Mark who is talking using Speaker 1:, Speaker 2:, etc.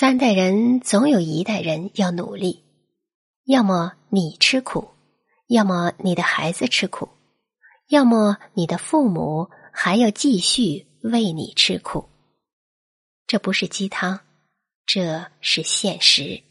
Speaker 1: 三代人总有一代人要努力要么你吃苦要么你的孩子吃苦要么你的父母还要继续为你吃苦。这不是鸡汤这是现实。